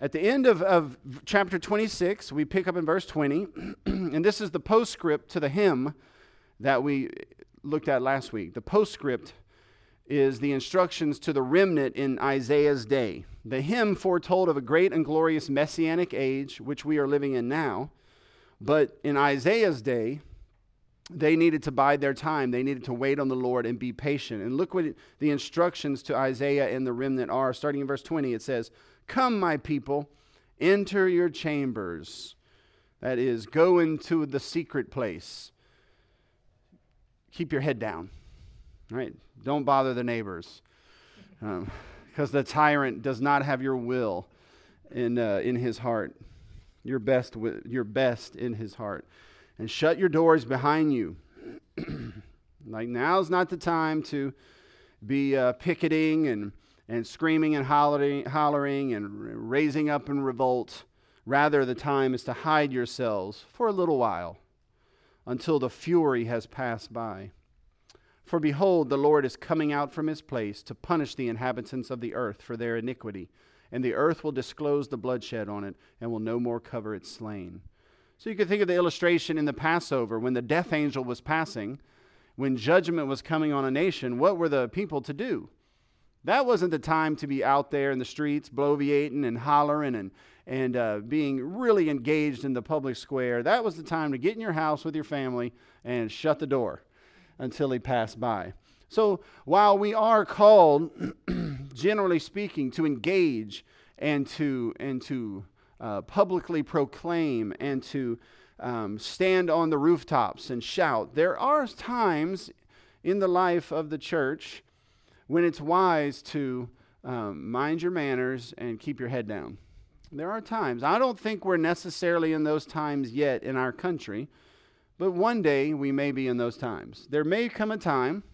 At the end of, of chapter 26, we pick up in verse 20, and this is the postscript to the hymn that we looked at last week. The postscript is the instructions to the remnant in Isaiah's day. The hymn foretold of a great and glorious messianic age, which we are living in now. But in Isaiah's day, they needed to bide their time. They needed to wait on the Lord and be patient. And look what the instructions to Isaiah and the remnant are. Starting in verse 20, it says, Come, my people, enter your chambers. That is, go into the secret place. Keep your head down. Right? Don't bother the neighbors. Because um, the tyrant does not have your will in, uh, in his heart, your best, your best in his heart and shut your doors behind you. like now's not the time to be uh, picketing and, and screaming and hollering, and raising up in revolt. Rather, the time is to hide yourselves for a little while until the fury has passed by. For behold, the Lord is coming out from his place to punish the inhabitants of the earth for their iniquity, and the earth will disclose the bloodshed on it and will no more cover its slain. So you can think of the illustration in the Passover when the death angel was passing, when judgment was coming on a nation, what were the people to do? That wasn't the time to be out there in the streets, bloviating and hollering and, and uh, being really engaged in the public square. That was the time to get in your house with your family and shut the door until he passed by. So while we are called, generally speaking, to engage and to, and to uh, publicly proclaim and to um, stand on the rooftops and shout. There are times in the life of the church when it's wise to um, mind your manners and keep your head down. There are times. I don't think we're necessarily in those times yet in our country, but one day we may be in those times. There may come a time,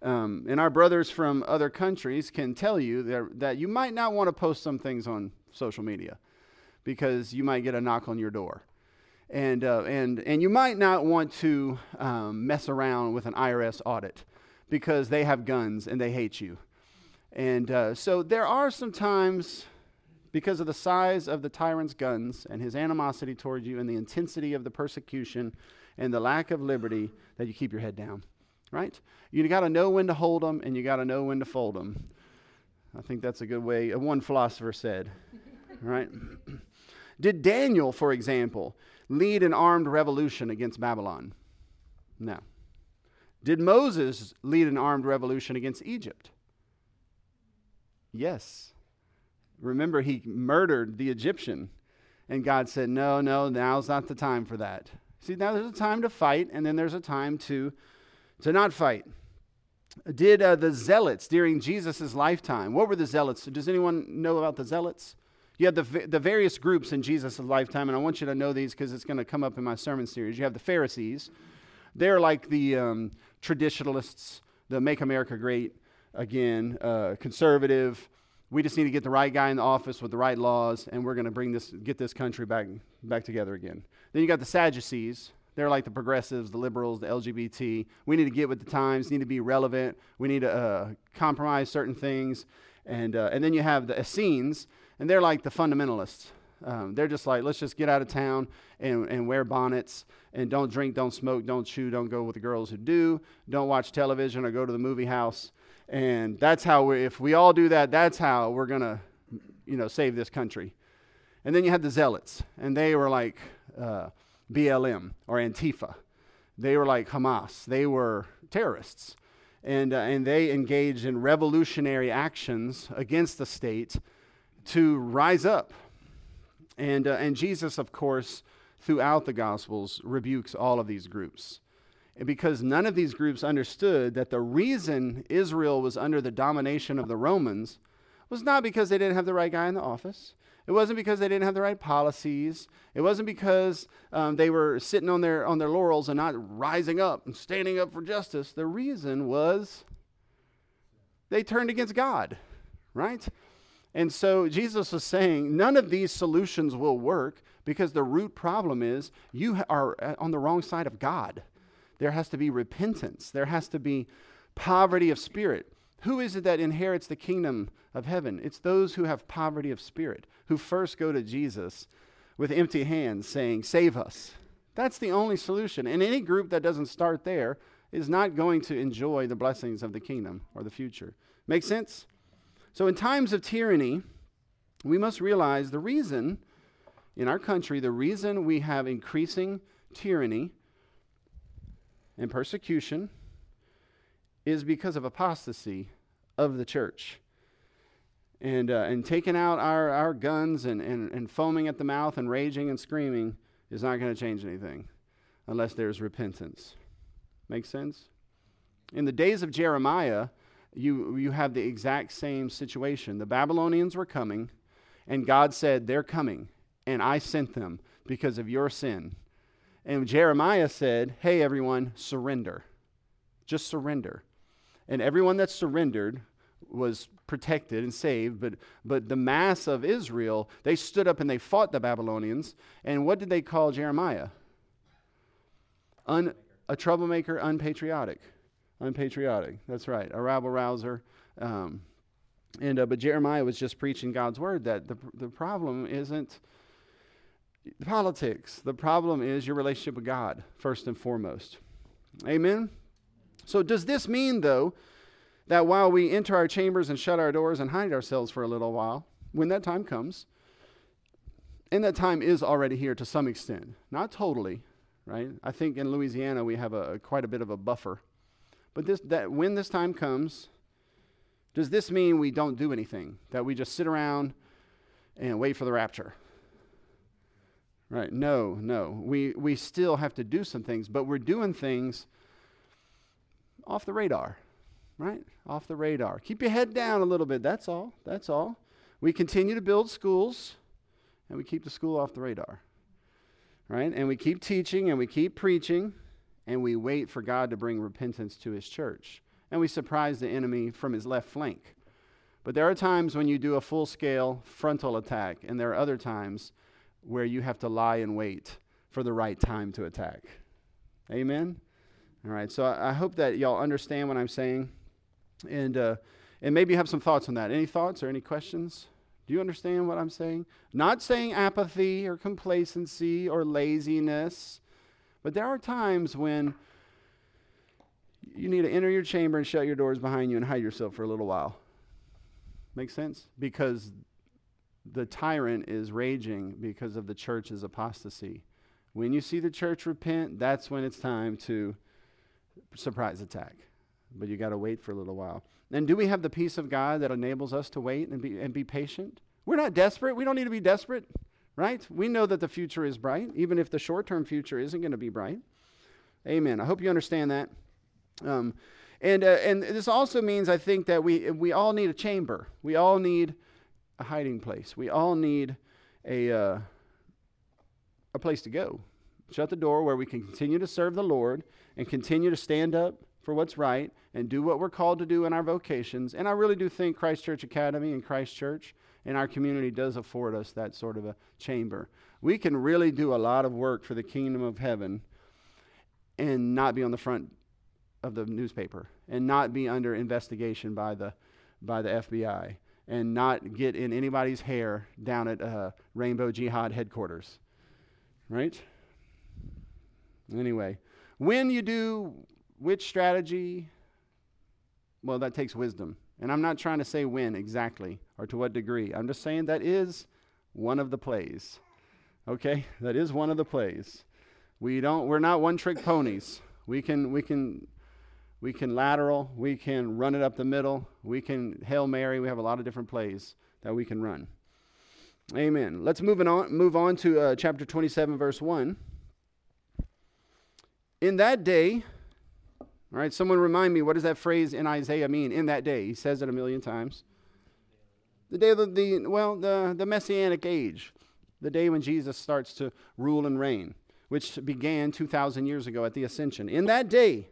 um, and our brothers from other countries can tell you that, that you might not want to post some things on social media because you might get a knock on your door. And, uh, and, and you might not want to um, mess around with an IRS audit because they have guns and they hate you. And uh, so there are some times, because of the size of the tyrant's guns and his animosity towards you and the intensity of the persecution and the lack of liberty, that you keep your head down, right? You got to know when to hold them and you got to know when to fold them. I think that's a good way, one philosopher said right? Did Daniel, for example, lead an armed revolution against Babylon? No. Did Moses lead an armed revolution against Egypt? Yes. Remember, he murdered the Egyptian, and God said, No, no, now's not the time for that. See, now there's a time to fight, and then there's a time to, to not fight. Did uh, the zealots during Jesus' lifetime, what were the zealots? Does anyone know about the zealots? You have the, the various groups in Jesus' lifetime, and I want you to know these because it's going to come up in my sermon series. You have the Pharisees. They're like the um, traditionalists, the make America great again, uh, conservative. We just need to get the right guy in the office with the right laws, and we're going to bring this, get this country back, back together again. Then you got the Sadducees. They're like the progressives, the liberals, the LGBT. We need to get with the times, need to be relevant. We need to uh, compromise certain things. And, uh, and then you have the Essenes and they're like the fundamentalists. Um, they're just like, let's just get out of town and, and wear bonnets and don't drink, don't smoke, don't chew, don't go with the girls who do, don't watch television or go to the movie house. And that's how we, if we all do that, that's how we're going to, you know, save this country. And then you had the zealots, and they were like uh, BLM or Antifa. They were like Hamas. They were terrorists. And, uh, and they engaged in revolutionary actions against the state to rise up. And, uh, and Jesus, of course, throughout the Gospels, rebukes all of these groups. And because none of these groups understood that the reason Israel was under the domination of the Romans was not because they didn't have the right guy in the office. It wasn't because they didn't have the right policies. It wasn't because um, they were sitting on their, on their laurels and not rising up and standing up for justice. The reason was they turned against God, right? And so Jesus was saying none of these solutions will work because the root problem is you are uh, on the wrong side of God. There has to be repentance, there has to be poverty of spirit. Who is it that inherits the kingdom of heaven? It's those who have poverty of spirit, who first go to Jesus with empty hands saying, Save us. That's the only solution. And any group that doesn't start there is not going to enjoy the blessings of the kingdom or the future. Make sense? So, in times of tyranny, we must realize the reason in our country, the reason we have increasing tyranny and persecution is because of apostasy of the church. And, uh, and taking out our, our guns and, and, and foaming at the mouth and raging and screaming is not going to change anything unless there's repentance. Make sense? In the days of Jeremiah, you, you have the exact same situation. The Babylonians were coming, and God said, They're coming, and I sent them because of your sin. And Jeremiah said, Hey, everyone, surrender. Just surrender. And everyone that surrendered was protected and saved, but, but the mass of Israel, they stood up and they fought the Babylonians. And what did they call Jeremiah? Un, a troublemaker, unpatriotic. Unpatriotic. That's right. A rabble rouser. Um, and uh, but Jeremiah was just preaching God's word that the the problem isn't politics. The problem is your relationship with God first and foremost. Amen. So does this mean though that while we enter our chambers and shut our doors and hide ourselves for a little while, when that time comes, and that time is already here to some extent, not totally, right? I think in Louisiana we have a, quite a bit of a buffer. But this, that when this time comes, does this mean we don't do anything? That we just sit around and wait for the rapture? Right? No, no. We, we still have to do some things, but we're doing things off the radar, right? Off the radar. Keep your head down a little bit. That's all. That's all. We continue to build schools, and we keep the school off the radar right? And we keep teaching and we keep preaching and we wait for God to bring repentance to his church. And we surprise the enemy from his left flank. But there are times when you do a full scale frontal attack, and there are other times where you have to lie and wait for the right time to attack. Amen? All right, so I, I hope that y'all understand what I'm saying. And, uh, and maybe you have some thoughts on that. Any thoughts or any questions? Do you understand what I'm saying? Not saying apathy or complacency or laziness, but there are times when you need to enter your chamber and shut your doors behind you and hide yourself for a little while. Make sense? Because the tyrant is raging because of the church's apostasy. When you see the church repent, that's when it's time to surprise attack. But you got to wait for a little while. And do we have the peace of God that enables us to wait and be, and be patient? We're not desperate. We don't need to be desperate, right? We know that the future is bright, even if the short term future isn't going to be bright. Amen. I hope you understand that. Um, and, uh, and this also means, I think, that we, we all need a chamber. We all need a hiding place. We all need a, uh, a place to go. Shut the door where we can continue to serve the Lord and continue to stand up for what's right and do what we're called to do in our vocations. And I really do think Christ Church Academy and Christ Church in our community does afford us that sort of a chamber. We can really do a lot of work for the kingdom of heaven and not be on the front of the newspaper and not be under investigation by the by the FBI and not get in anybody's hair down at uh, Rainbow Jihad headquarters. Right? Anyway, when you do which strategy? Well, that takes wisdom. And I'm not trying to say when exactly or to what degree. I'm just saying that is one of the plays. Okay? That is one of the plays. We don't we're not one trick ponies. We can we can we can lateral, we can run it up the middle, we can Hail Mary, we have a lot of different plays that we can run. Amen. Let's move on move on to uh, chapter 27 verse 1. In that day all right, someone remind me, what does that phrase in Isaiah mean? In that day, he says it a million times. The day of the, the well, the, the messianic age, the day when Jesus starts to rule and reign, which began 2,000 years ago at the ascension. In that day,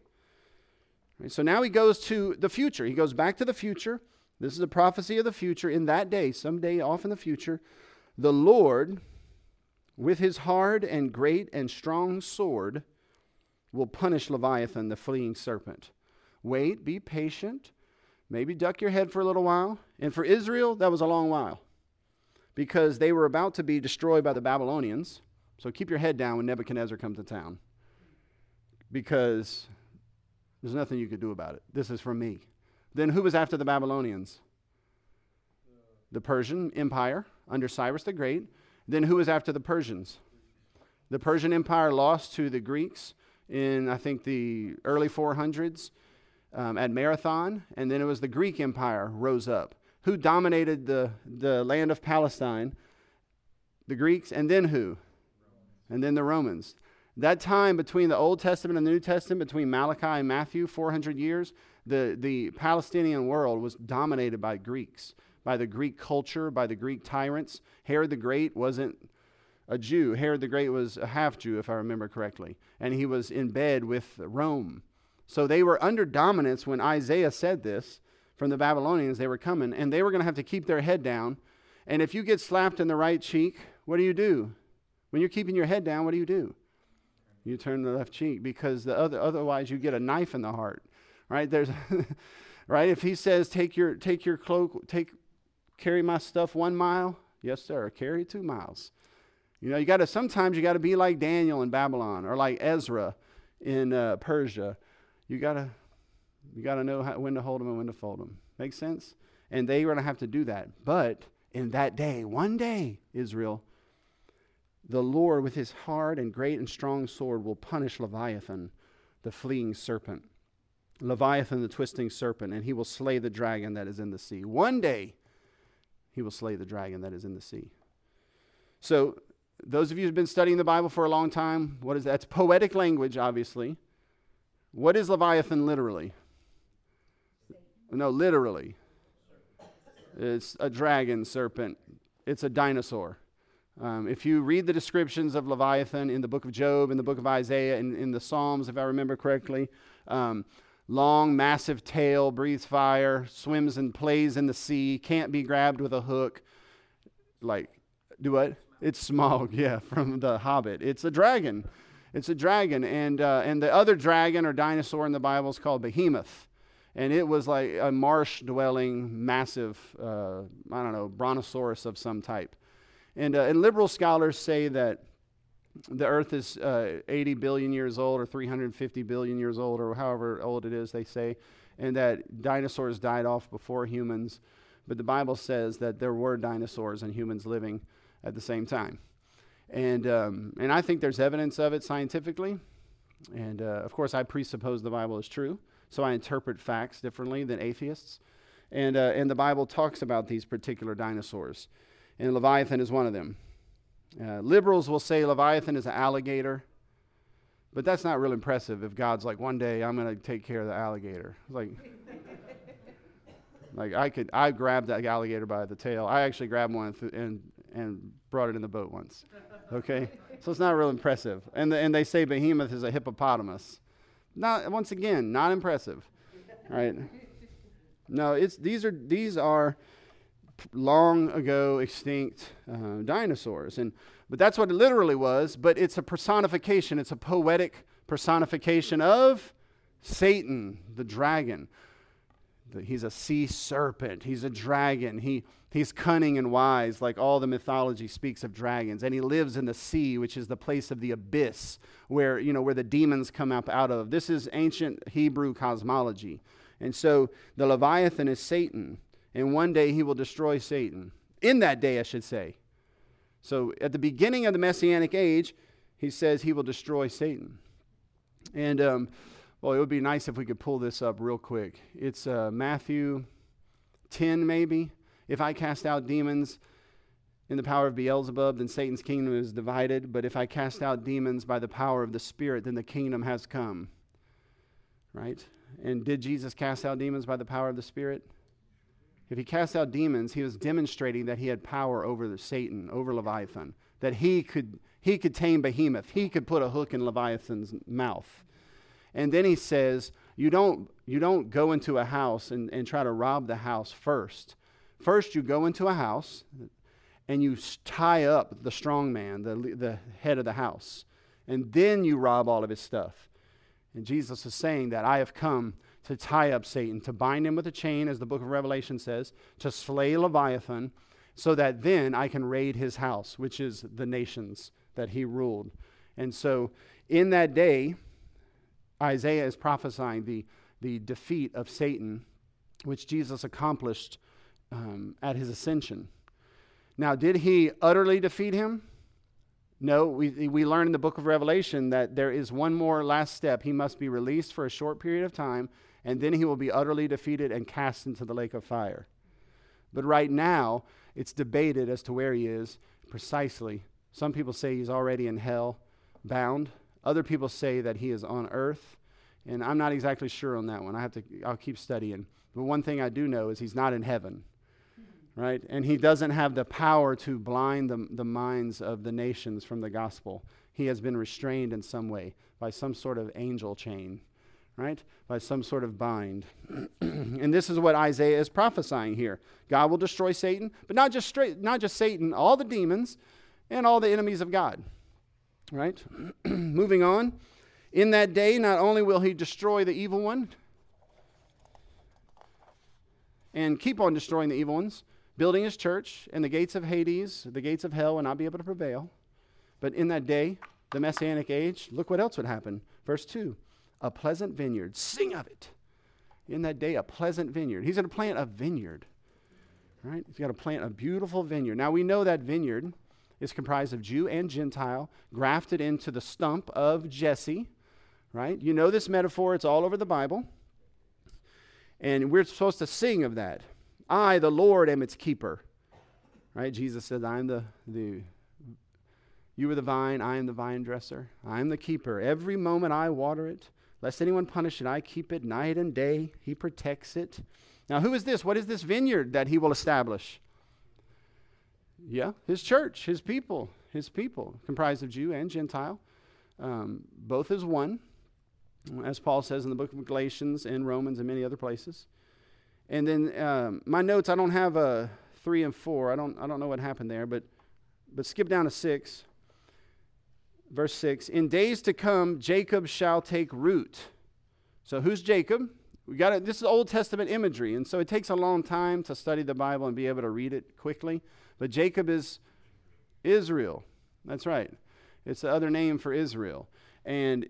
right, so now he goes to the future. He goes back to the future. This is a prophecy of the future. In that day, someday off in the future, the Lord, with his hard and great and strong sword, will punish Leviathan, the fleeing serpent. Wait, be patient. maybe duck your head for a little while. And for Israel, that was a long while because they were about to be destroyed by the Babylonians. So keep your head down when Nebuchadnezzar comes to town because there's nothing you could do about it. This is from me. Then who was after the Babylonians? The Persian Empire under Cyrus the Great. Then who was after the Persians? The Persian Empire lost to the Greeks in, I think, the early 400s um, at Marathon, and then it was the Greek Empire rose up. Who dominated the, the land of Palestine? The Greeks, and then who? And then the Romans. That time between the Old Testament and the New Testament, between Malachi and Matthew, 400 years, the, the Palestinian world was dominated by Greeks, by the Greek culture, by the Greek tyrants. Herod the Great wasn't a Jew. Herod the Great was a half Jew, if I remember correctly, and he was in bed with Rome. So they were under dominance when Isaiah said this from the Babylonians. They were coming, and they were going to have to keep their head down. And if you get slapped in the right cheek, what do you do? When you're keeping your head down, what do you do? You turn the left cheek because the other, otherwise you get a knife in the heart. Right? There's right? If he says take your take your cloak, take carry my stuff one mile, yes, sir, carry two miles. You know, you got to sometimes you got to be like Daniel in Babylon or like Ezra in uh, Persia. You got to you got to know how, when to hold them and when to fold them. Makes sense? And they were going to have to do that. But in that day, one day, Israel, the Lord with his hard and great and strong sword will punish Leviathan, the fleeing serpent. Leviathan, the twisting serpent, and he will slay the dragon that is in the sea. One day, he will slay the dragon that is in the sea. So those of you who've been studying the Bible for a long time, what is that? Poetic language, obviously. What is Leviathan literally? No, literally. It's a dragon, serpent. It's a dinosaur. Um, if you read the descriptions of Leviathan in the book of Job, in the book of Isaiah, and in, in the Psalms, if I remember correctly, um, long, massive tail, breathes fire, swims and plays in the sea, can't be grabbed with a hook. Like, do what? It's Smaug, yeah, from The Hobbit. It's a dragon. It's a dragon. And, uh, and the other dragon or dinosaur in the Bible is called Behemoth. And it was like a marsh dwelling, massive, uh, I don't know, brontosaurus of some type. And, uh, and liberal scholars say that the earth is uh, 80 billion years old or 350 billion years old or however old it is, they say, and that dinosaurs died off before humans. But the Bible says that there were dinosaurs and humans living at the same time. And, um, and I think there's evidence of it scientifically. And uh, of course, I presuppose the Bible is true, so I interpret facts differently than atheists. And, uh, and the Bible talks about these particular dinosaurs, and Leviathan is one of them. Uh, liberals will say Leviathan is an alligator, but that's not real impressive if God's like, one day I'm going to take care of the alligator. Like, like I could, I grabbed that alligator by the tail. I actually grabbed one and and brought it in the boat once. Okay? so it's not real impressive. And, the, and they say behemoth is a hippopotamus. Not, once again, not impressive. Right? No, it's, these are, these are long ago extinct uh, dinosaurs. And, but that's what it literally was, but it's a personification, it's a poetic personification of Satan, the dragon. He's a sea serpent. He's a dragon. He, he's cunning and wise, like all the mythology speaks of dragons. And he lives in the sea, which is the place of the abyss, where, you know, where the demons come up out of. This is ancient Hebrew cosmology. And so the Leviathan is Satan. And one day he will destroy Satan. In that day, I should say. So at the beginning of the Messianic age, he says he will destroy Satan. And um, well, it would be nice if we could pull this up real quick. It's uh, Matthew 10, maybe. If I cast out demons in the power of Beelzebub, then Satan's kingdom is divided. But if I cast out demons by the power of the Spirit, then the kingdom has come. Right? And did Jesus cast out demons by the power of the Spirit? If he cast out demons, he was demonstrating that he had power over Satan, over Leviathan, that he could, he could tame Behemoth, he could put a hook in Leviathan's mouth. And then he says, you don't, you don't go into a house and, and try to rob the house first. First, you go into a house and you tie up the strong man, the, the head of the house. And then you rob all of his stuff. And Jesus is saying that I have come to tie up Satan, to bind him with a chain, as the book of Revelation says, to slay Leviathan, so that then I can raid his house, which is the nations that he ruled. And so in that day, Isaiah is prophesying the, the defeat of Satan, which Jesus accomplished um, at his ascension. Now, did he utterly defeat him? No, we, we learn in the book of Revelation that there is one more last step. He must be released for a short period of time, and then he will be utterly defeated and cast into the lake of fire. But right now, it's debated as to where he is precisely. Some people say he's already in hell, bound. Other people say that he is on earth, and I'm not exactly sure on that one. I have to I'll keep studying. But one thing I do know is he's not in heaven right? And he doesn't have the power to blind the, the minds of the nations from the gospel. He has been restrained in some way by some sort of angel chain, right? By some sort of bind. and this is what Isaiah is prophesying here. God will destroy Satan, but not just straight, not just Satan, all the demons and all the enemies of God. Right? Moving on. In that day, not only will he destroy the evil one and keep on destroying the evil ones, building his church, and the gates of Hades, the gates of hell, will not be able to prevail. But in that day, the Messianic age, look what else would happen. Verse 2 A pleasant vineyard, sing of it. In that day, a pleasant vineyard. He's going to plant a vineyard, right? He's got to plant a beautiful vineyard. Now, we know that vineyard is comprised of Jew and Gentile, grafted into the stump of Jesse, right? You know this metaphor, it's all over the Bible. And we're supposed to sing of that. I, the Lord, am its keeper. Right? Jesus said, I am the, the you are the vine, I am the vine dresser. I am the keeper. Every moment I water it, lest anyone punish it, I keep it night and day. He protects it. Now, who is this? What is this vineyard that he will establish? Yeah, his church, his people, his people, comprised of Jew and Gentile, um, both as one, as Paul says in the book of Galatians and Romans and many other places. And then um, my notes, I don't have a three and four. I don't, I don't know what happened there, but, but skip down to six. Verse six. In days to come, Jacob shall take root. So who's Jacob? We got This is Old Testament imagery, and so it takes a long time to study the Bible and be able to read it quickly. But Jacob is Israel. That's right. It's the other name for Israel. And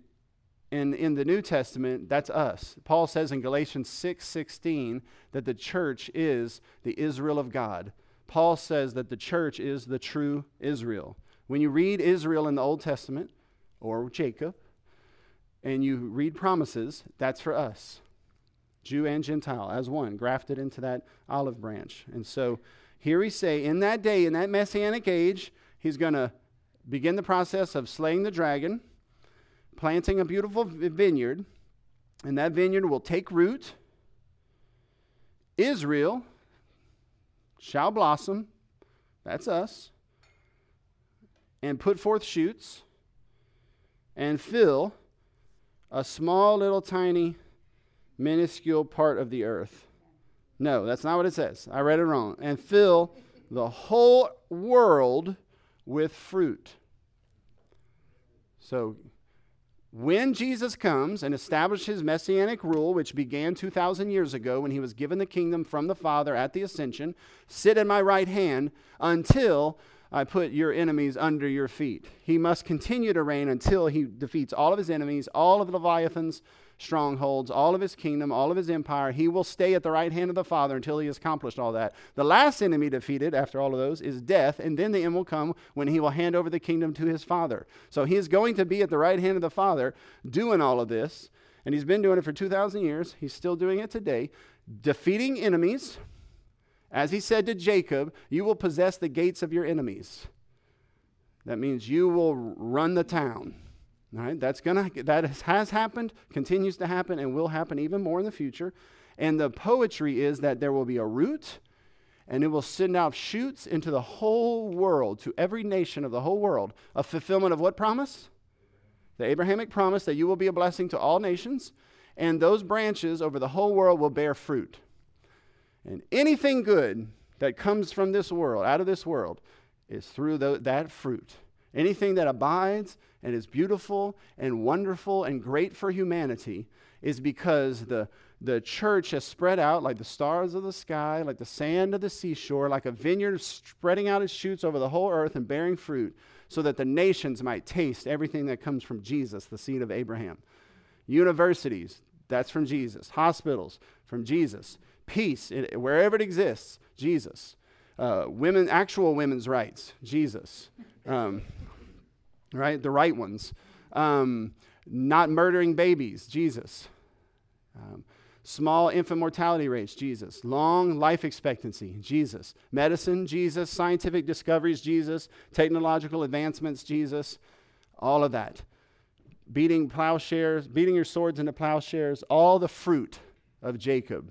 in, in the New Testament, that's us. Paul says in Galatians 6 16 that the church is the Israel of God. Paul says that the church is the true Israel. When you read Israel in the Old Testament, or Jacob, and you read promises, that's for us, Jew and Gentile, as one, grafted into that olive branch. And so here we say, in that day, in that messianic age, he's going to begin the process of slaying the dragon planting a beautiful vineyard, and that vineyard will take root. Israel shall blossom, that's us, and put forth shoots, and fill a small, little, tiny, minuscule part of the earth. No, that's not what it says. I read it wrong. And fill the whole world with fruit. So when Jesus comes and establishes his messianic rule, which began 2,000 years ago when he was given the kingdom from the Father at the ascension, sit at my right hand until I put your enemies under your feet. He must continue to reign until he defeats all of his enemies, all of Leviathans, strongholds, all of his kingdom, all of his empire. He will stay at the right hand of the Father until he has accomplished all that. The last enemy defeated after all of those is death, and then the end will come when he will hand over the kingdom to his Father. So he is going to be at the right hand of the Father doing all of this, and he's been doing it for 2,000 years. He's still doing it today, defeating enemies. As he said to Jacob, you will possess the gates of your enemies. That means you will run the town. All right, that's gonna that has happened, continues to happen, and will happen even more in the future. And the poetry is that there will be a root, and it will send out shoots into the whole world, to every nation of the whole world. A fulfillment of what promise? The Abrahamic promise that you will be a blessing to all nations, and those branches over the whole world will bear fruit. And anything good that comes from this world, out of this world, is through the, that fruit. Anything that abides and is beautiful and wonderful and great for humanity is because the, the church has spread out like the stars of the sky, like the sand of the seashore, like a vineyard spreading out its shoots over the whole earth and bearing fruit, so that the nations might taste everything that comes from Jesus, the seed of Abraham. Universities, that's from Jesus. Hospitals, from Jesus. Peace, it, wherever it exists, Jesus. Uh, women, actual women's rights, Jesus. Um, right? The right ones. Um, not murdering babies, Jesus. Um, Small infant mortality rates, Jesus. Long life expectancy, Jesus. Medicine, Jesus. Scientific discoveries, Jesus. Technological advancements, Jesus. All of that. Beating plowshares, beating your swords into plowshares, all the fruit of Jacob.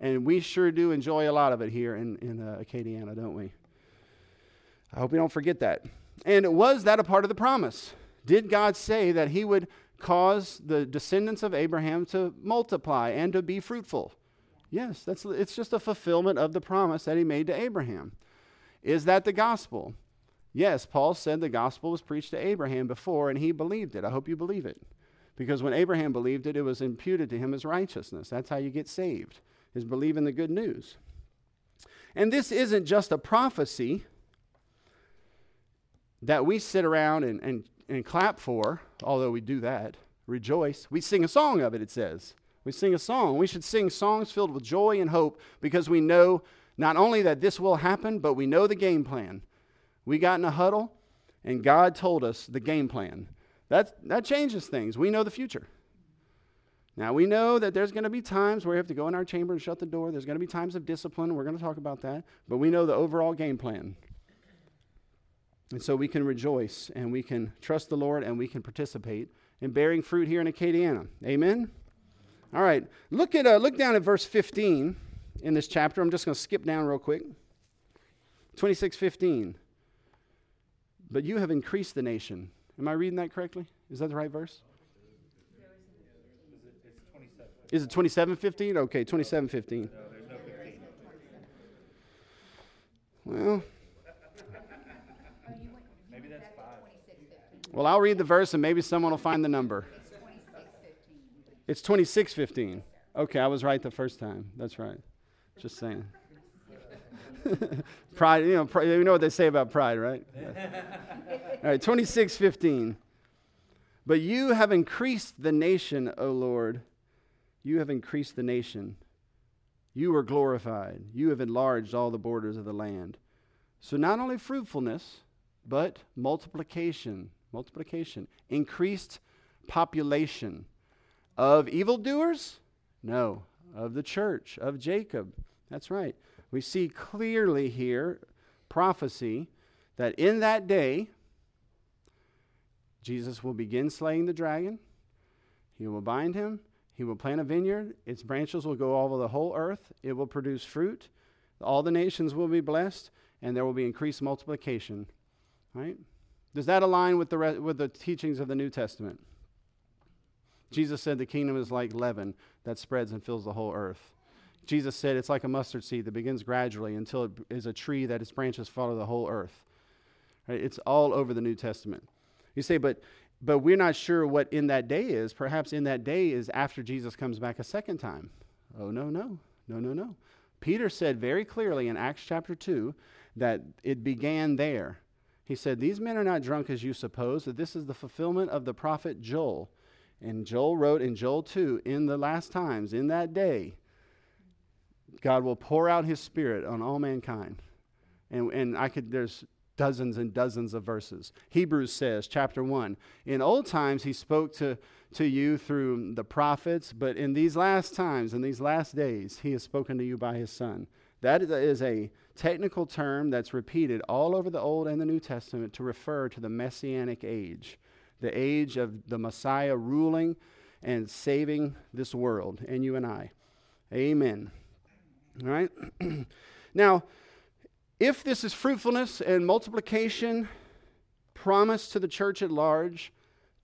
And we sure do enjoy a lot of it here in, in uh, Acadiana, don't we? I hope we don't forget that. And was that a part of the promise? Did God say that He would cause the descendants of Abraham to multiply and to be fruitful. Yes, that's, it's just a fulfillment of the promise that he made to Abraham. Is that the gospel? Yes, Paul said the gospel was preached to Abraham before and he believed it. I hope you believe it. Because when Abraham believed it, it was imputed to him as righteousness. That's how you get saved, is believing the good news. And this isn't just a prophecy that we sit around and, and and clap for, although we do that, rejoice. We sing a song of it, it says. We sing a song. We should sing songs filled with joy and hope because we know not only that this will happen, but we know the game plan. We got in a huddle and God told us the game plan. That, that changes things. We know the future. Now, we know that there's going to be times where we have to go in our chamber and shut the door. There's going to be times of discipline. We're going to talk about that. But we know the overall game plan. And so we can rejoice and we can trust the Lord and we can participate in bearing fruit here in Acadiana. Amen? All right. Look, at, uh, look down at verse 15 in this chapter. I'm just going to skip down real quick. 26:15. But you have increased the nation. Am I reading that correctly? Is that the right verse? Is it 27:15? Okay, 27:15. Well, Well, I'll read the verse and maybe someone will find the number. It's 2615. Okay, I was right the first time. That's right. Just saying. pride, you know, pride, you know what they say about pride, right? All right, 2615. But you have increased the nation, O Lord. You have increased the nation. You are glorified. You have enlarged all the borders of the land. So not only fruitfulness, but multiplication multiplication, increased population of evildoers? No, of the church, of Jacob. That's right. We see clearly here prophecy that in that day, Jesus will begin slaying the dragon. He will bind him. He will plant a vineyard. Its branches will go over the whole earth. It will produce fruit. All the nations will be blessed, and there will be increased multiplication. Right? Does that align with the, re- with the teachings of the New Testament? Jesus said the kingdom is like leaven that spreads and fills the whole earth. Jesus said it's like a mustard seed that begins gradually until it is a tree that its branches follow the whole earth. Right? It's all over the New Testament. You say, but but we're not sure what in that day is. Perhaps in that day is after Jesus comes back a second time. Oh no, no, no, no, no. Peter said very clearly in Acts chapter 2 that it began there. He said, These men are not drunk as you suppose, that this is the fulfillment of the prophet Joel. And Joel wrote in Joel 2 In the last times, in that day, God will pour out his spirit on all mankind. And, and I could, there's dozens and dozens of verses. Hebrews says, chapter 1, in old times he spoke to, to you through the prophets, but in these last times, in these last days, he has spoken to you by his Son. That is a technical term that's repeated all over the Old and the New Testament to refer to the messianic age, the age of the Messiah ruling and saving this world and you and I. Amen. All right? now, if this is fruitfulness and multiplication promised to the church at large,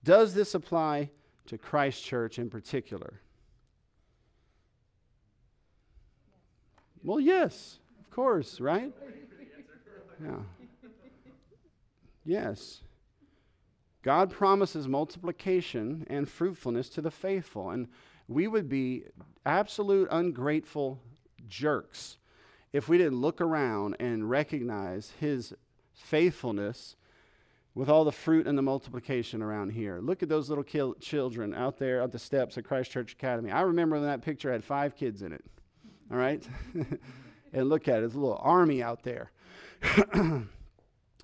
does this apply to Christ Church in particular? Well, yes, of course, right? Yeah. Yes. God promises multiplication and fruitfulness to the faithful. And we would be absolute ungrateful jerks if we didn't look around and recognize his faithfulness with all the fruit and the multiplication around here. Look at those little kil- children out there at the steps of Christ Church Academy. I remember when that picture had five kids in it. All right? and look at it, it's a little army out there. a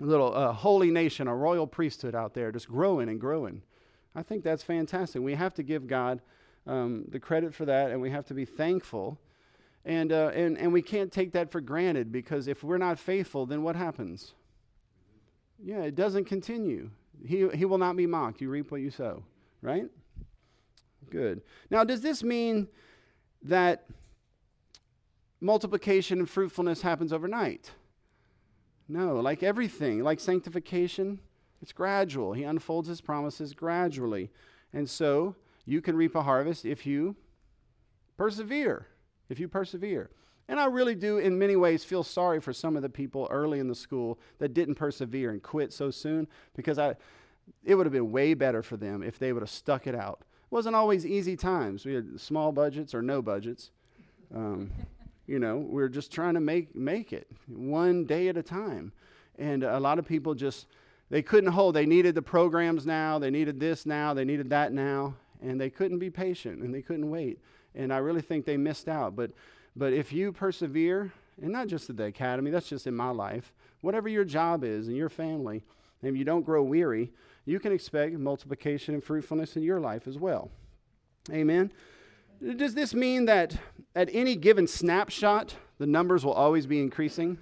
little uh, holy nation, a royal priesthood out there, just growing and growing. I think that's fantastic. We have to give God um, the credit for that, and we have to be thankful. And, uh, and, and we can't take that for granted because if we're not faithful, then what happens? Yeah, it doesn't continue. He, he will not be mocked. You reap what you sow, right? Good. Now, does this mean that multiplication and fruitfulness happens overnight? No, like everything, like sanctification, it's gradual. He unfolds his promises gradually. And so you can reap a harvest if you persevere. If you persevere. And I really do, in many ways, feel sorry for some of the people early in the school that didn't persevere and quit so soon because I, it would have been way better for them if they would have stuck it out. It wasn't always easy times. We had small budgets or no budgets. Um, you know, we are just trying to make, make it one day at a time. And a lot of people just, they couldn't hold. They needed the programs now, they needed this now, they needed that now, and they couldn't be patient and they couldn't wait. And I really think they missed out. But but if you persevere, and not just at the academy, that's just in my life, whatever your job is in your family, and you don't grow weary, you can expect multiplication and fruitfulness in your life as well. Amen. Does this mean that at any given snapshot, the numbers will always be increasing?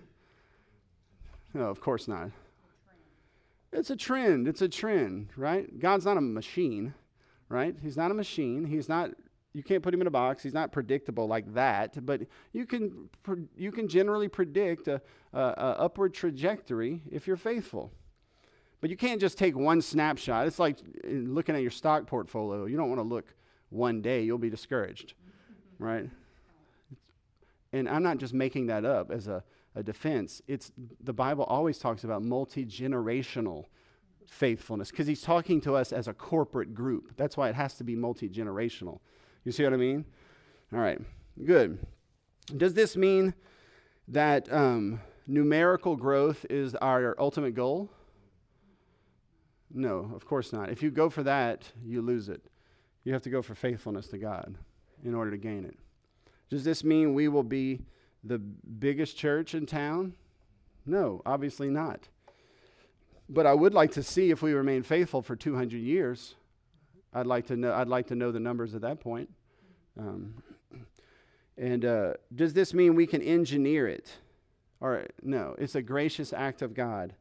No, of course not. It's a trend. It's a trend, right? God's not a machine, right? He's not a machine. He's not you can't put him in a box. He's not predictable like that, but you can you can generally predict a, a, a, upward trajectory if you're faithful. But you can't just take one snapshot. It's like uh, looking at your stock portfolio. You don't want to look one day; you'll be discouraged, right? And I'm not just making that up as a, a defense. It's the Bible always talks about multi generational faithfulness because he's talking to us as a corporate group. That's why it has to be multi generational. You see what I mean? All right, good. Does this mean that um, numerical growth is our ultimate goal? No, of course not. If you go for that, you lose it. You have to go for faithfulness to God in order to gain it. Does this mean we will be the biggest church in town? No, obviously not. But I would like to see if we remain faithful for 200 years. I'd like to know. I'd like to know the numbers at that point. Um, and uh, does this mean we can engineer it? Or no, it's a gracious act of God.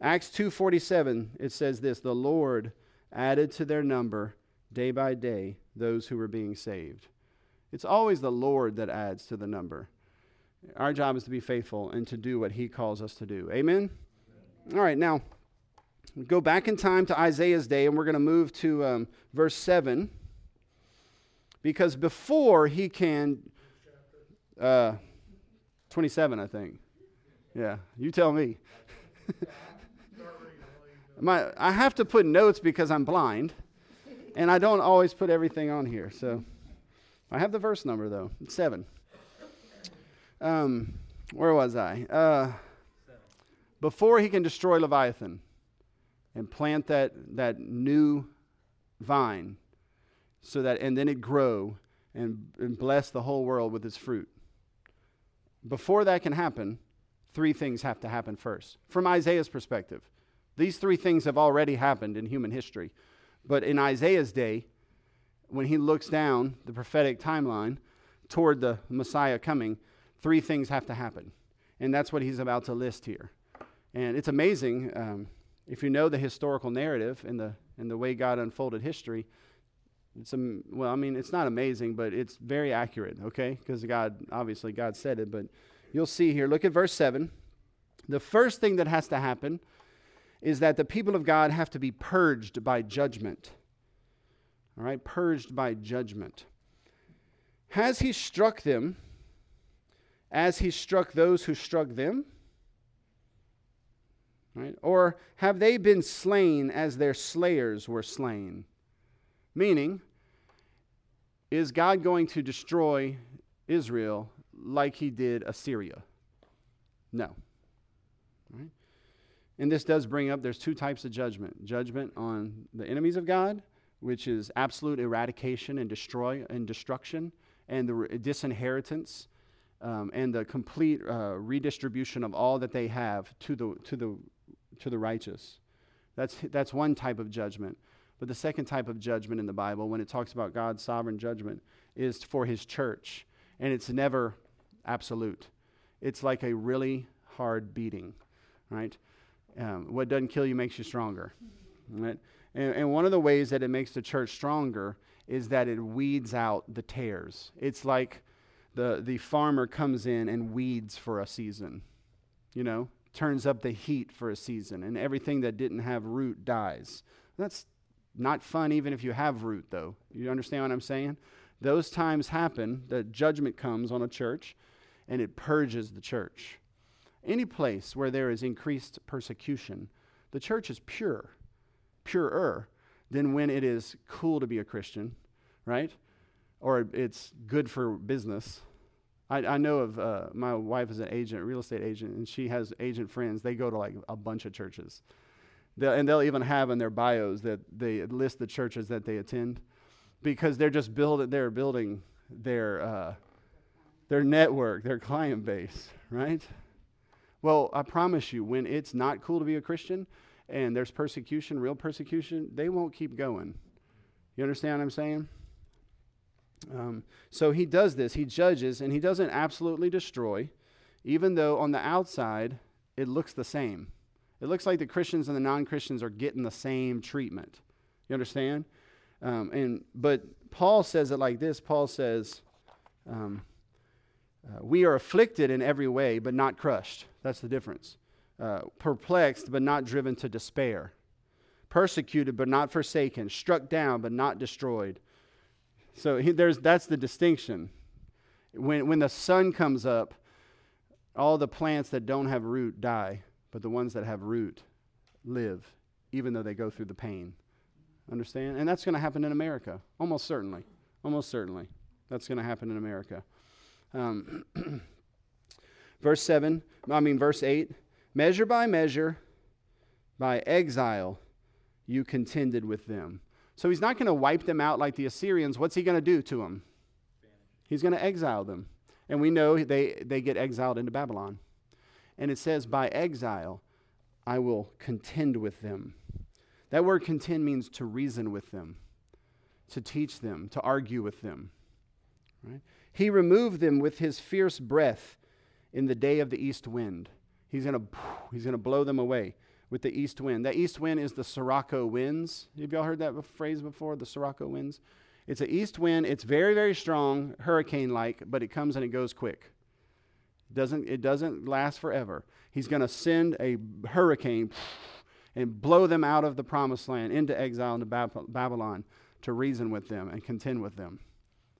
Acts 2:47 it says this, the Lord added to their number day by day those who were being saved. It's always the Lord that adds to the number. Our job is to be faithful and to do what he calls us to do. Amen. All right, now go back in time to Isaiah's day and we're going to move to um, verse 7 because before he can, uh, 27, I think. Yeah, you tell me. My, I have to put notes because I'm blind, and I don't always put everything on here. So I have the verse number, though. It's seven. Um, where was I? Uh, before he can destroy Leviathan and plant that, that new vine, so that and then it grow and, and bless the whole world with its fruit. Before that can happen, three things have to happen first. From Isaiah's perspective, these three things have already happened in human history. But in Isaiah's day, when he looks down the prophetic timeline toward the Messiah coming, three things have to happen. And that's what he's about to list here. And it's amazing um, if you know the historical narrative and the, and the way God unfolded history it's a, well, I mean, it's not amazing, but it's very accurate, okay? Because God, obviously, God said it. But you'll see here, look at verse 7. The first thing that has to happen is that the people of God have to be purged by judgment. All right, purged by judgment. Has he struck them as he struck those who struck them? Right? Or have they been slain as their slayers were slain? Meaning, is God going to destroy Israel like he did Assyria? No. Right? And this does bring up there's two types of judgment judgment on the enemies of God, which is absolute eradication and destroy and destruction, and the re- disinheritance um, and the complete uh, redistribution of all that they have to the, to the, to the righteous. That's, that's one type of judgment. But the second type of judgment in the Bible, when it talks about God's sovereign judgment, is for his church. And it's never absolute. It's like a really hard beating, right? Um, what doesn't kill you makes you stronger, right? And, and one of the ways that it makes the church stronger is that it weeds out the tares. It's like the, the farmer comes in and weeds for a season, you know, turns up the heat for a season, and everything that didn't have root dies. That's not fun, even if you have root, though. You understand what I'm saying? Those times happen, the judgment comes on a church, and it purges the church. Any place where there is increased persecution, the church is pure, purer than when it is cool to be a Christian, right? Or it's good for business. I, I know of uh, my wife is an agent, real estate agent, and she has agent friends. They go to like a bunch of churches. They'll, and they'll even have in their bios that they list the churches that they attend because they're just building, they're building their, uh, their network, their client base, right? Well, I promise you, when it's not cool to be a Christian and there's persecution, real persecution, they won't keep going. You understand what I'm saying? Um, so he does this. He judges, and he doesn't absolutely destroy, even though on the outside it looks the same. It looks like the Christians and the non Christians are getting the same treatment. You understand? Um, and but Paul says it like this. Paul says, um, uh, "We are afflicted in every way, but not crushed." That's the difference. Uh, perplexed, but not driven to despair. Persecuted, but not forsaken. Struck down, but not destroyed. So he, there's, that's the distinction. When, when the sun comes up, all the plants that don't have root die, but the ones that have root live, even though they go through the pain. Understand? And that's going to happen in America, almost certainly. Almost certainly. That's going to happen in America. Um, verse 7, I mean, verse 8 measure by measure, by exile, you contended with them. So he's not going to wipe them out like the Assyrians. What's he going to do to them? He's going to exile them. And we know they, they get exiled into Babylon. And it says, by exile, I will contend with them. That word contend means to reason with them, to teach them, to argue with them. Right? He removed them with his fierce breath in the day of the east wind. He's going to he's going to blow them away with the east wind. That east wind is the Sirocco winds. Have y'all heard that phrase before? The Sirocco winds? It's an east wind. It's very, very strong, hurricane like, but it comes and it goes quick. Doesn't, it doesn't last forever. He's going to send a hurricane and blow them out of the promised land into exile into Babylon to reason with them and contend with them.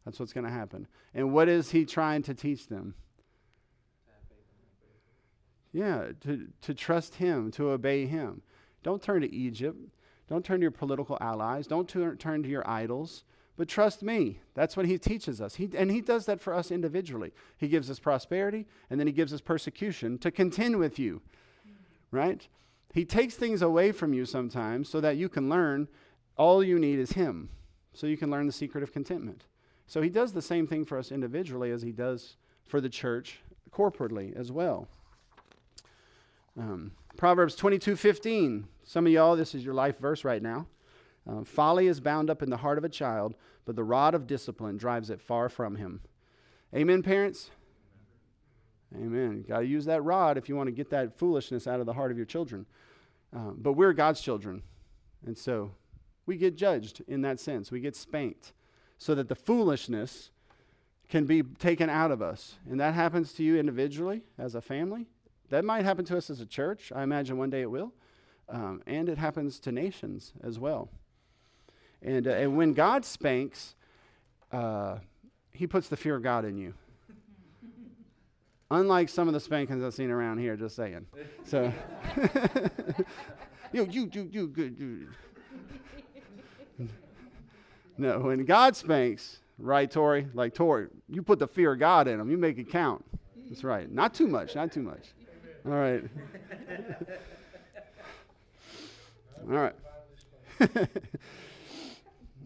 That's what's going to happen. And what is he trying to teach them? Yeah, to, to trust Him, to obey Him. Don't turn to Egypt. Don't turn to your political allies. Don't turn, turn to your idols. But trust me. That's what He teaches us. He, and He does that for us individually. He gives us prosperity, and then He gives us persecution to contend with you. Right? He takes things away from you sometimes so that you can learn all you need is Him. So you can learn the secret of contentment. So He does the same thing for us individually as He does for the church corporately as well. Um, Proverbs 22 15. Some of y'all, this is your life verse right now. Uh, Folly is bound up in the heart of a child, but the rod of discipline drives it far from him. Amen, parents? Amen. Got to use that rod if you want to get that foolishness out of the heart of your children. Um, but we're God's children. And so we get judged in that sense. We get spanked so that the foolishness can be taken out of us. And that happens to you individually as a family. That might happen to us as a church. I imagine one day it will. Um, and it happens to nations as well. And, uh, and when God spanks, uh, he puts the fear of God in you. Unlike some of the spankings I've seen around here, just saying. So, you, you, you, you, good. You. No, when God spanks, Right, Tori? Like, Tori, you put the fear of God in them. You make it count. That's right. Not too much. Not too much. All right. All right.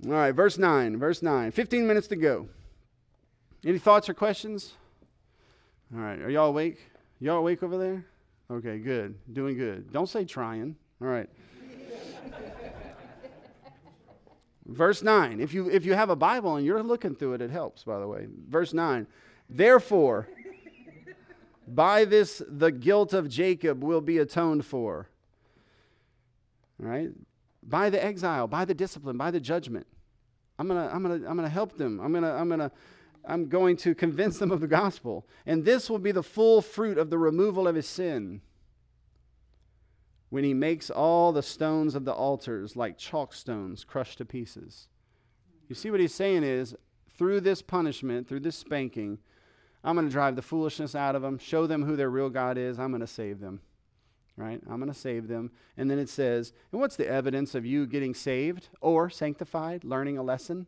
All right, verse 9. Verse 9. 15 minutes to go. Any thoughts or questions? All right, are y'all awake? Y'all awake over there? Okay, good. Doing good. Don't say trying. All right. Verse 9. If you if you have a Bible and you're looking through it, it helps, by the way. Verse 9. Therefore, by this the guilt of Jacob will be atoned for. Right? By the exile, by the discipline, by the judgment. I'm gonna, I'm gonna, I'm gonna help them. I'm gonna, I'm gonna, I'm going to convince them of the gospel. And this will be the full fruit of the removal of his sin. When he makes all the stones of the altars like chalk stones crushed to pieces. You see what he's saying is through this punishment, through this spanking, I'm going to drive the foolishness out of them, show them who their real God is. I'm going to save them. Right? I'm going to save them. And then it says, and what's the evidence of you getting saved or sanctified, learning a lesson?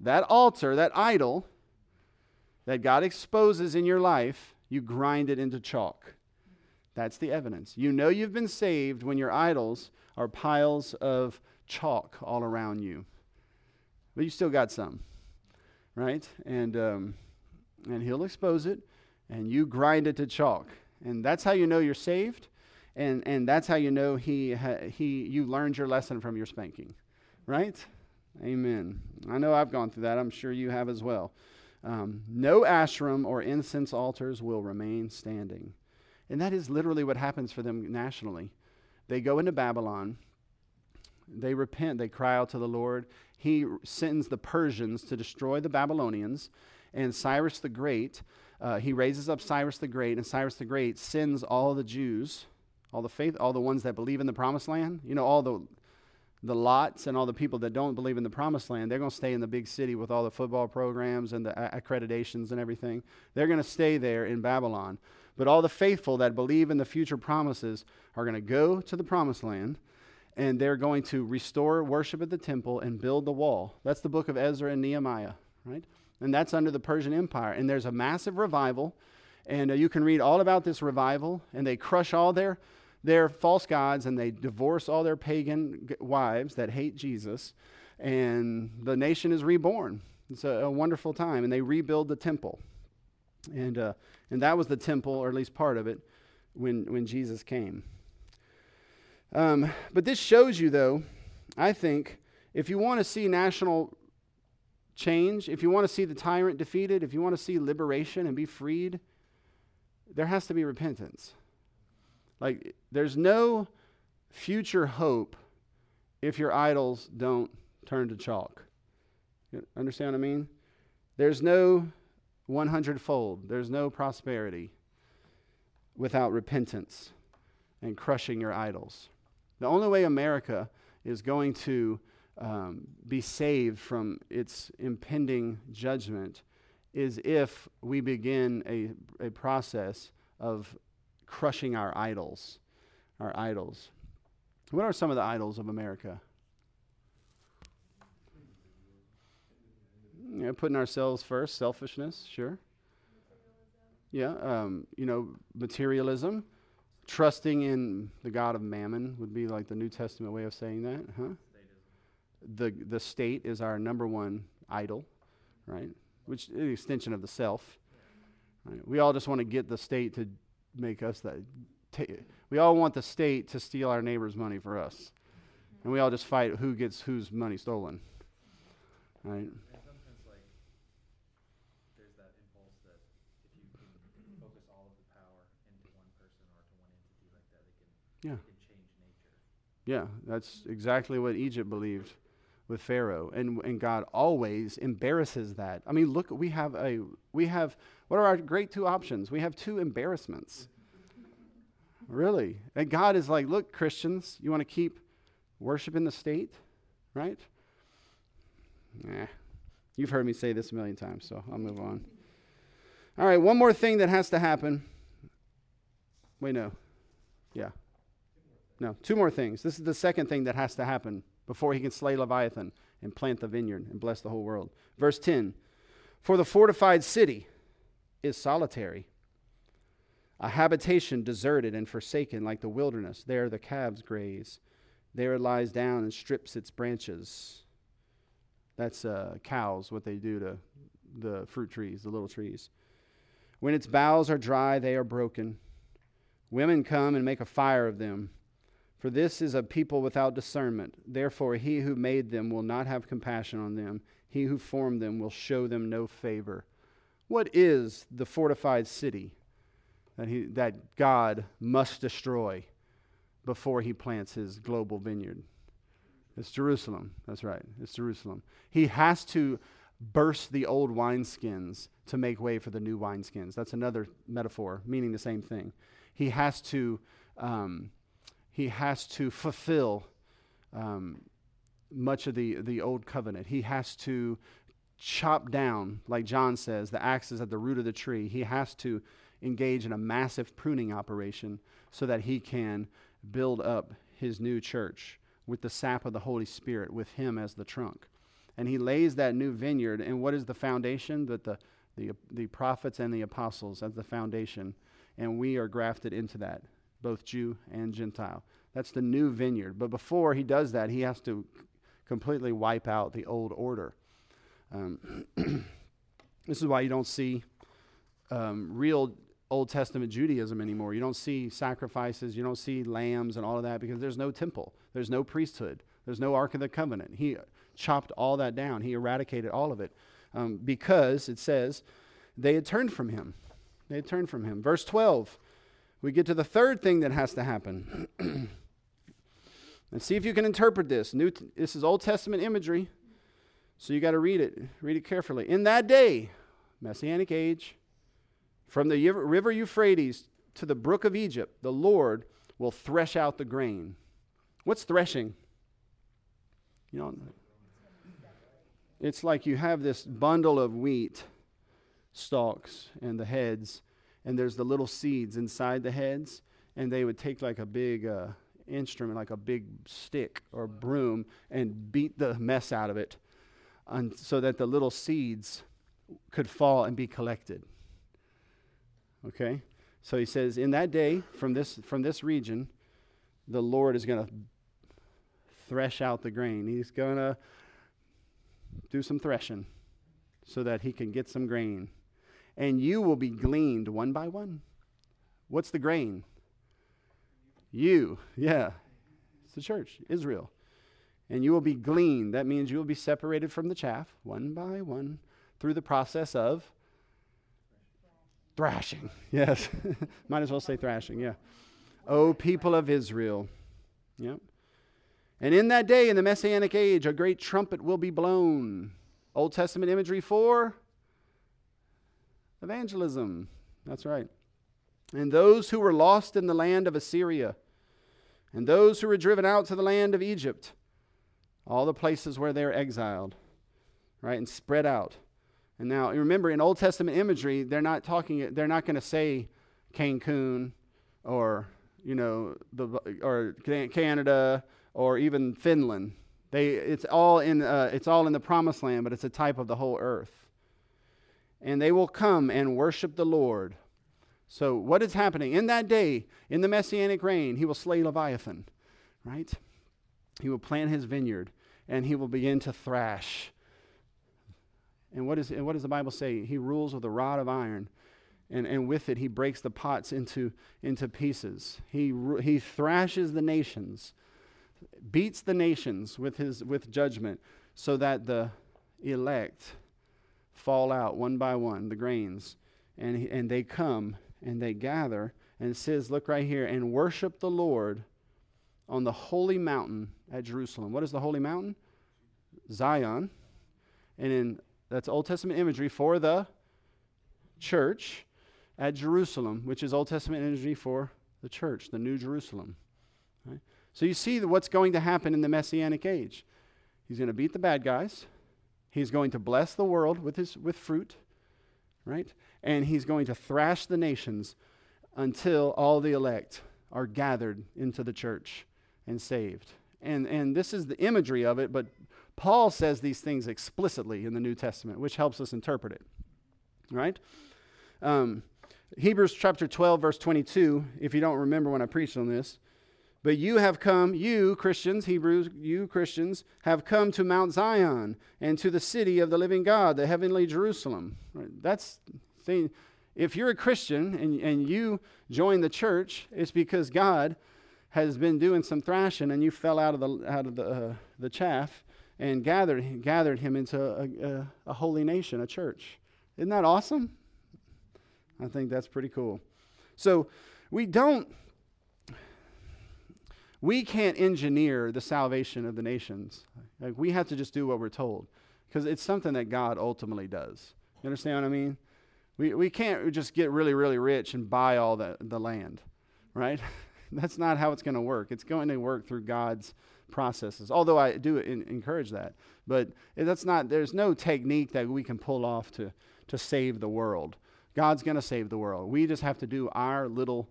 That altar, that idol that God exposes in your life, you grind it into chalk. That's the evidence. You know you've been saved when your idols are piles of chalk all around you. But you still got some, right? And um, and he'll expose it, and you grind it to chalk. And that's how you know you're saved, and, and that's how you know he, he, you learned your lesson from your spanking, right? Amen. I know I've gone through that. I'm sure you have as well. Um, no Asherim or incense altars will remain standing. And that is literally what happens for them nationally. They go into Babylon, they repent, they cry out to the Lord. He sends the Persians to destroy the Babylonians, and Cyrus the Great, uh, he raises up Cyrus the Great, and Cyrus the Great sends all the Jews, all the faith, all the ones that believe in the promised land, you know, all the the lots and all the people that don't believe in the promised land, they're going to stay in the big city with all the football programs and the accreditations and everything. They're going to stay there in Babylon. But all the faithful that believe in the future promises are going to go to the promised land and they're going to restore worship at the temple and build the wall. That's the book of Ezra and Nehemiah, right? And that's under the Persian Empire. And there's a massive revival, and uh, you can read all about this revival, and they crush all their their false gods and they divorce all their pagan g- wives that hate Jesus, and the nation is reborn. It's a, a wonderful time, and they rebuild the temple, and uh, and that was the temple, or at least part of it, when when Jesus came. Um, but this shows you, though, I think, if you want to see national change, if you want to see the tyrant defeated, if you want to see liberation and be freed, there has to be repentance. Like, there's no future hope if your idols don't turn to chalk. You understand what I mean? There's no 100 fold, there's no prosperity without repentance and crushing your idols. The only way America is going to um, be saved from its impending judgment is if we begin a, a process of crushing our idols. Our idols. What are some of the idols of America? Yeah, putting ourselves first, selfishness, sure. Yeah, um, you know, materialism, trusting in the God of mammon would be like the New Testament way of saying that, huh? The, the state is our number one idol, right? Which is an extension of the self. Right? We all just want to get the state to make us that. we all want the state to steal our neighbor's money for us. And we all just fight who gets whose money stolen. Right? Yeah. Yeah, that's exactly what Egypt believed with Pharaoh, and, and God always embarrasses that. I mean, look, we have a we have what are our great two options? We have two embarrassments. Really, and God is like, look, Christians, you want to keep worshiping the state, right? Yeah, you've heard me say this a million times, so I'll move on. All right, one more thing that has to happen. Wait, no. Yeah. No, two more things. This is the second thing that has to happen before he can slay Leviathan and plant the vineyard and bless the whole world. Verse 10 For the fortified city is solitary, a habitation deserted and forsaken like the wilderness. There the calves graze. There it lies down and strips its branches. That's uh, cows, what they do to the fruit trees, the little trees. When its boughs are dry, they are broken. Women come and make a fire of them. For this is a people without discernment. Therefore, he who made them will not have compassion on them. He who formed them will show them no favor. What is the fortified city that, he, that God must destroy before he plants his global vineyard? It's Jerusalem. That's right. It's Jerusalem. He has to burst the old wineskins to make way for the new wineskins. That's another metaphor, meaning the same thing. He has to, um, he has to fulfill um, much of the, the old covenant. He has to chop down, like John says, the axe is at the root of the tree. He has to engage in a massive pruning operation so that he can build up his new church with the sap of the Holy Spirit, with Him as the trunk. And He lays that new vineyard. And what is the foundation? That the, the, the prophets and the apostles as the foundation. And we are grafted into that, both Jew and Gentile. That's the new vineyard. But before He does that, He has to completely wipe out the old order. Um, this is why you don't see um, real Old Testament Judaism anymore. You don't see sacrifices, you don't see lambs and all of that because there's no temple, there's no priesthood, there's no Ark of the Covenant. He chopped all that down, he eradicated all of it um, because it says they had turned from him. They had turned from him. Verse 12, we get to the third thing that has to happen. and see if you can interpret this. New t- this is Old Testament imagery, so you got to read it. Read it carefully. In that day, Messianic age, from the river Euphrates to the brook of Egypt, the Lord will thresh out the grain. What's threshing? You know, it's like you have this bundle of wheat stalks and the heads, and there's the little seeds inside the heads, and they would take like a big uh, instrument, like a big stick or broom, and beat the mess out of it, and so that the little seeds could fall and be collected. Okay? So he says, in that day, from this, from this region, the Lord is going to thresh out the grain. He's going to do some threshing so that he can get some grain. And you will be gleaned one by one. What's the grain? You, yeah. It's the church, Israel. And you will be gleaned. That means you will be separated from the chaff one by one through the process of Thrashing, yes. Might as well say thrashing, yeah. O people of Israel. Yep. And in that day, in the Messianic age, a great trumpet will be blown. Old Testament imagery for evangelism. That's right. And those who were lost in the land of Assyria, and those who were driven out to the land of Egypt, all the places where they're exiled, right, and spread out. And now remember, in Old Testament imagery, they're not talking. They're not going to say Cancun, or you know, the or Canada, or even Finland. They, it's all in, uh, it's all in the Promised Land, but it's a type of the whole earth. And they will come and worship the Lord. So what is happening in that day, in the Messianic reign? He will slay Leviathan, right? He will plant his vineyard, and he will begin to thrash and what, is, and what does the Bible say? He rules with a rod of iron. And, and with it, he breaks the pots into, into pieces. He, he thrashes the nations, beats the nations with, his, with judgment, so that the elect fall out one by one, the grains. And, and they come and they gather. And it says, look right here, and worship the Lord on the holy mountain at Jerusalem. What is the holy mountain? Zion. And in that's Old Testament imagery for the church at Jerusalem, which is Old Testament imagery for the church, the New Jerusalem. Right? So you see what's going to happen in the Messianic age. He's going to beat the bad guys. He's going to bless the world with, his, with fruit, right? And he's going to thrash the nations until all the elect are gathered into the church and saved. And, and this is the imagery of it, but Paul says these things explicitly in the New Testament, which helps us interpret it. Right? Um, Hebrews chapter 12, verse 22, if you don't remember when I preached on this, but you have come, you Christians, Hebrews, you Christians, have come to Mount Zion and to the city of the living God, the heavenly Jerusalem. That's thing. If you're a Christian and, and you join the church, it's because God has been doing some thrashing and you fell out of the, out of the, uh, the chaff and gathered, gathered him into a, a, a holy nation, a church. Isn't that awesome? I think that's pretty cool. So we don't we can't engineer the salvation of the nations. Like we have to just do what we're told because it's something that God ultimately does. You understand what I mean? We, we can't just get really, really rich and buy all the, the land, right? That's not how it's going to work. It's going to work through God's processes, although I do in, encourage that. But that's not, there's no technique that we can pull off to, to save the world. God's going to save the world. We just have to do our little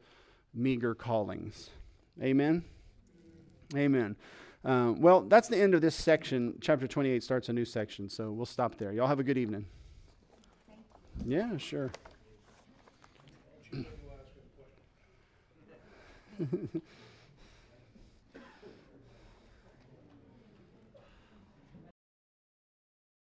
meager callings. Amen? Amen. Um, well, that's the end of this section. Chapter 28 starts a new section, so we'll stop there. Y'all have a good evening. Yeah, sure.